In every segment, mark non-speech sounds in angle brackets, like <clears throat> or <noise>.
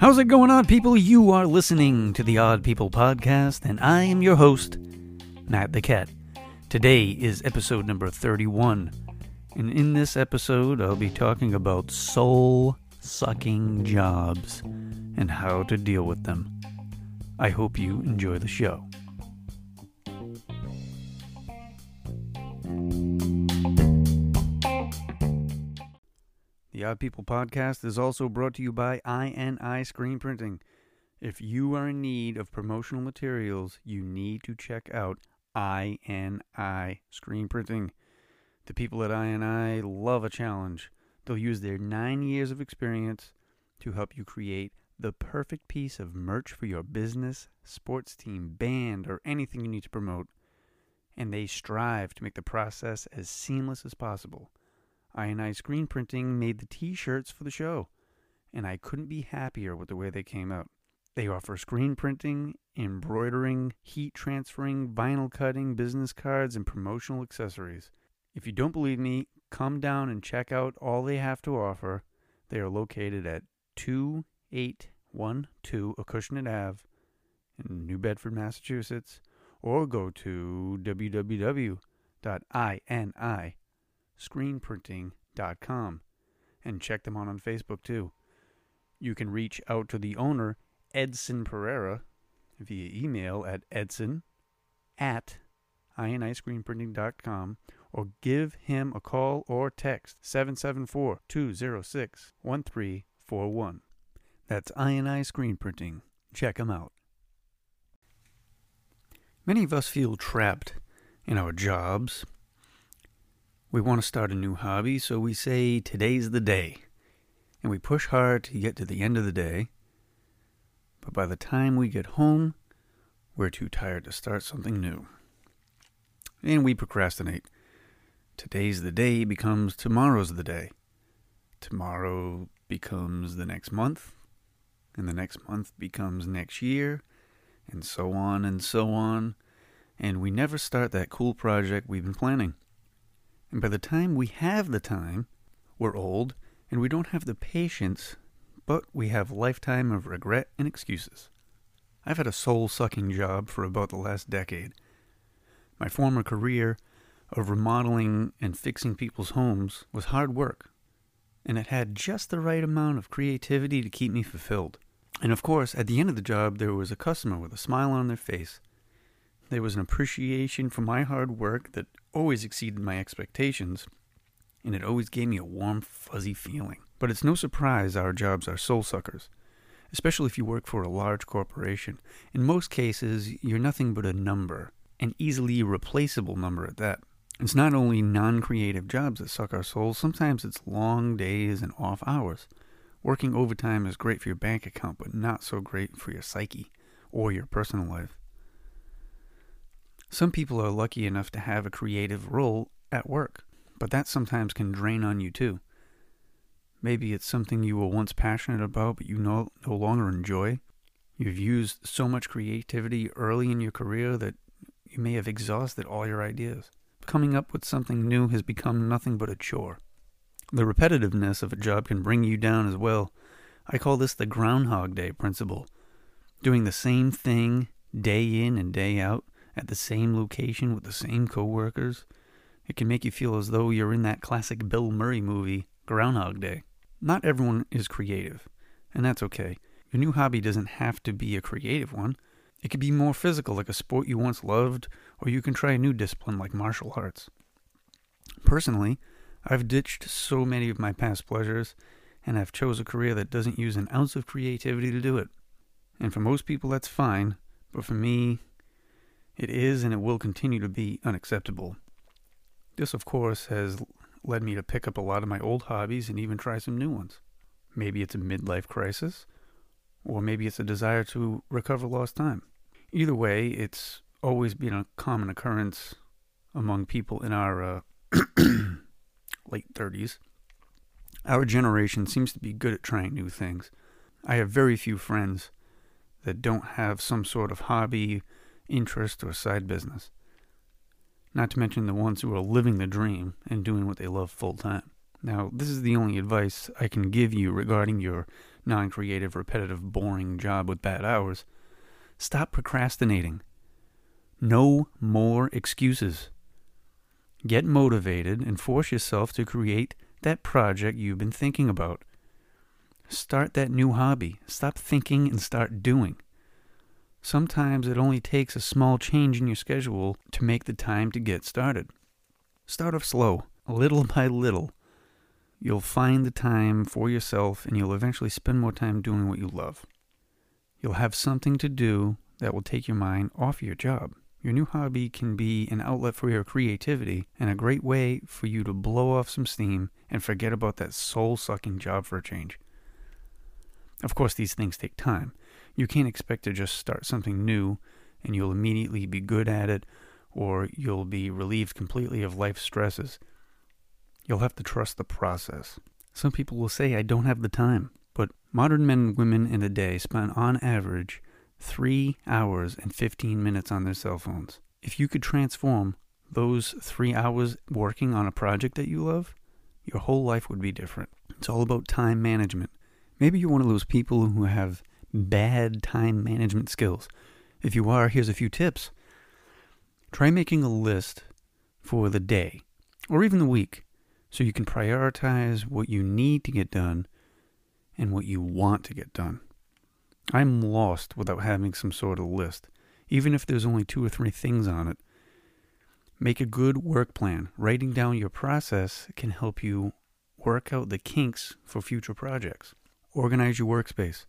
How's it going on, people? You are listening to the Odd People Podcast, and I am your host, Matt the Cat. Today is episode number 31, and in this episode, I'll be talking about soul sucking jobs and how to deal with them. I hope you enjoy the show. The Odd People podcast is also brought to you by INI Screen Printing. If you are in need of promotional materials, you need to check out INI Screen Printing. The people at INI love a challenge. They'll use their nine years of experience to help you create the perfect piece of merch for your business, sports team, band, or anything you need to promote. And they strive to make the process as seamless as possible. INI Screen Printing made the t shirts for the show, and I couldn't be happier with the way they came out. They offer screen printing, embroidering, heat transferring, vinyl cutting, business cards, and promotional accessories. If you don't believe me, come down and check out all they have to offer. They are located at 2812 Acushnet Ave in New Bedford, Massachusetts, or go to www.ini screenprinting.com and check them out on Facebook too. You can reach out to the owner, Edson Pereira, via email at edson at iniscreenprinting.com or give him a call or text 774 206 1341. That's INI Screen Printing. Check them out. Many of us feel trapped in our jobs, we want to start a new hobby, so we say today's the day. And we push hard to get to the end of the day. But by the time we get home, we're too tired to start something new. And we procrastinate. Today's the day becomes tomorrow's the day. Tomorrow becomes the next month. And the next month becomes next year. And so on and so on. And we never start that cool project we've been planning. And by the time we have the time, we're old and we don't have the patience, but we have lifetime of regret and excuses. I've had a soul sucking job for about the last decade. My former career of remodeling and fixing people's homes was hard work, and it had just the right amount of creativity to keep me fulfilled. And of course, at the end of the job, there was a customer with a smile on their face there was an appreciation for my hard work that always exceeded my expectations, and it always gave me a warm, fuzzy feeling. But it's no surprise our jobs are soul suckers, especially if you work for a large corporation. In most cases, you're nothing but a number, an easily replaceable number at that. It's not only non creative jobs that suck our souls, sometimes it's long days and off hours. Working overtime is great for your bank account, but not so great for your psyche or your personal life. Some people are lucky enough to have a creative role at work, but that sometimes can drain on you too. Maybe it's something you were once passionate about but you no, no longer enjoy. You've used so much creativity early in your career that you may have exhausted all your ideas. Coming up with something new has become nothing but a chore. The repetitiveness of a job can bring you down as well. I call this the Groundhog Day principle. Doing the same thing day in and day out at the same location with the same coworkers. It can make you feel as though you're in that classic Bill Murray movie, Groundhog Day. Not everyone is creative, and that's okay. Your new hobby doesn't have to be a creative one. It could be more physical, like a sport you once loved, or you can try a new discipline like martial arts. Personally, I've ditched so many of my past pleasures, and I've chose a career that doesn't use an ounce of creativity to do it. And for most people, that's fine, but for me, it is and it will continue to be unacceptable. This, of course, has led me to pick up a lot of my old hobbies and even try some new ones. Maybe it's a midlife crisis, or maybe it's a desire to recover lost time. Either way, it's always been a common occurrence among people in our uh, <clears throat> late 30s. Our generation seems to be good at trying new things. I have very few friends that don't have some sort of hobby interest, or side business. Not to mention the ones who are living the dream and doing what they love full time. Now, this is the only advice I can give you regarding your non creative, repetitive, boring job with bad hours. Stop procrastinating. No more excuses. Get motivated and force yourself to create that project you've been thinking about. Start that new hobby. Stop thinking and start doing. Sometimes it only takes a small change in your schedule to make the time to get started. Start off slow, little <laughs> by little. You'll find the time for yourself and you'll eventually spend more time doing what you love. You'll have something to do that will take your mind off your job. Your new hobby can be an outlet for your creativity and a great way for you to blow off some steam and forget about that soul sucking job for a change. Of course, these things take time. You can't expect to just start something new and you'll immediately be good at it or you'll be relieved completely of life stresses. You'll have to trust the process. Some people will say, I don't have the time. But modern men and women in a day spend on average 3 hours and 15 minutes on their cell phones. If you could transform those 3 hours working on a project that you love, your whole life would be different. It's all about time management. Maybe you're one of those people who have bad time management skills. If you are, here's a few tips. Try making a list for the day or even the week so you can prioritize what you need to get done and what you want to get done. I'm lost without having some sort of list, even if there's only two or three things on it. Make a good work plan. Writing down your process can help you work out the kinks for future projects. Organize your workspace.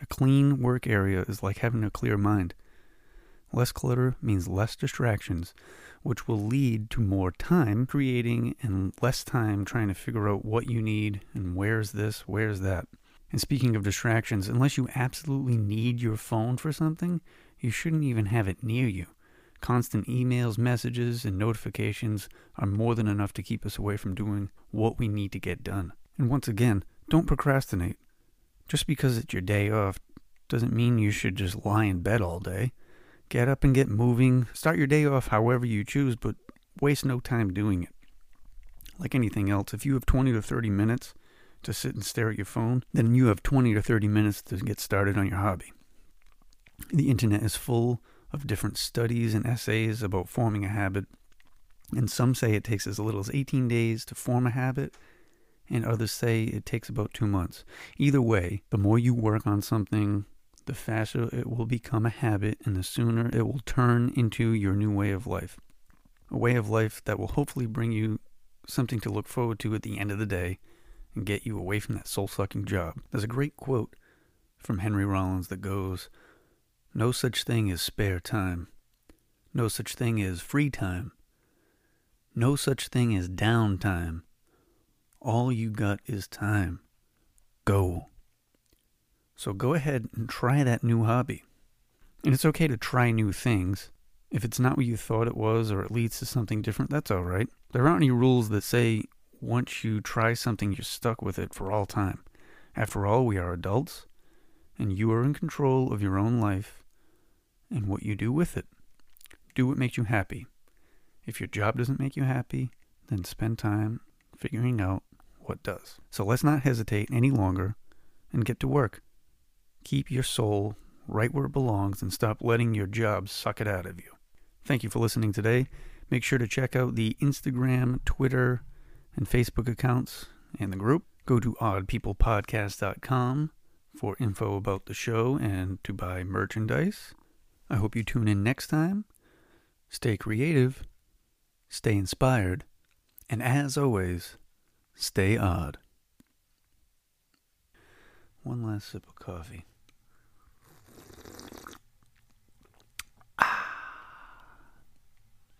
A clean work area is like having a clear mind. Less clutter means less distractions, which will lead to more time creating and less time trying to figure out what you need and where's this, where's that. And speaking of distractions, unless you absolutely need your phone for something, you shouldn't even have it near you. Constant emails, messages, and notifications are more than enough to keep us away from doing what we need to get done. And once again, don't procrastinate. Just because it's your day off doesn't mean you should just lie in bed all day. Get up and get moving. Start your day off however you choose, but waste no time doing it. Like anything else, if you have 20 to 30 minutes to sit and stare at your phone, then you have 20 to 30 minutes to get started on your hobby. The internet is full of different studies and essays about forming a habit, and some say it takes as little as 18 days to form a habit, and others say it takes about two months. Either way, the more you work on something, the faster it will become a habit, and the sooner it will turn into your new way of life. A way of life that will hopefully bring you something to look forward to at the end of the day and get you away from that soul sucking job. There's a great quote from Henry Rollins that goes No such thing as spare time, no such thing as free time, no such thing as downtime. All you got is time. Go. So go ahead and try that new hobby. And it's okay to try new things. If it's not what you thought it was or it leads to something different, that's all right. There aren't any rules that say once you try something, you're stuck with it for all time. After all, we are adults, and you are in control of your own life and what you do with it. Do what makes you happy. If your job doesn't make you happy, then spend time figuring out what does. So let's not hesitate any longer and get to work. Keep your soul right where it belongs and stop letting your job suck it out of you. Thank you for listening today. Make sure to check out the Instagram, Twitter, and Facebook accounts and the group. Go to oddpeoplepodcast.com for info about the show and to buy merchandise. I hope you tune in next time. Stay creative, stay inspired, and as always, stay odd. One last sip of coffee.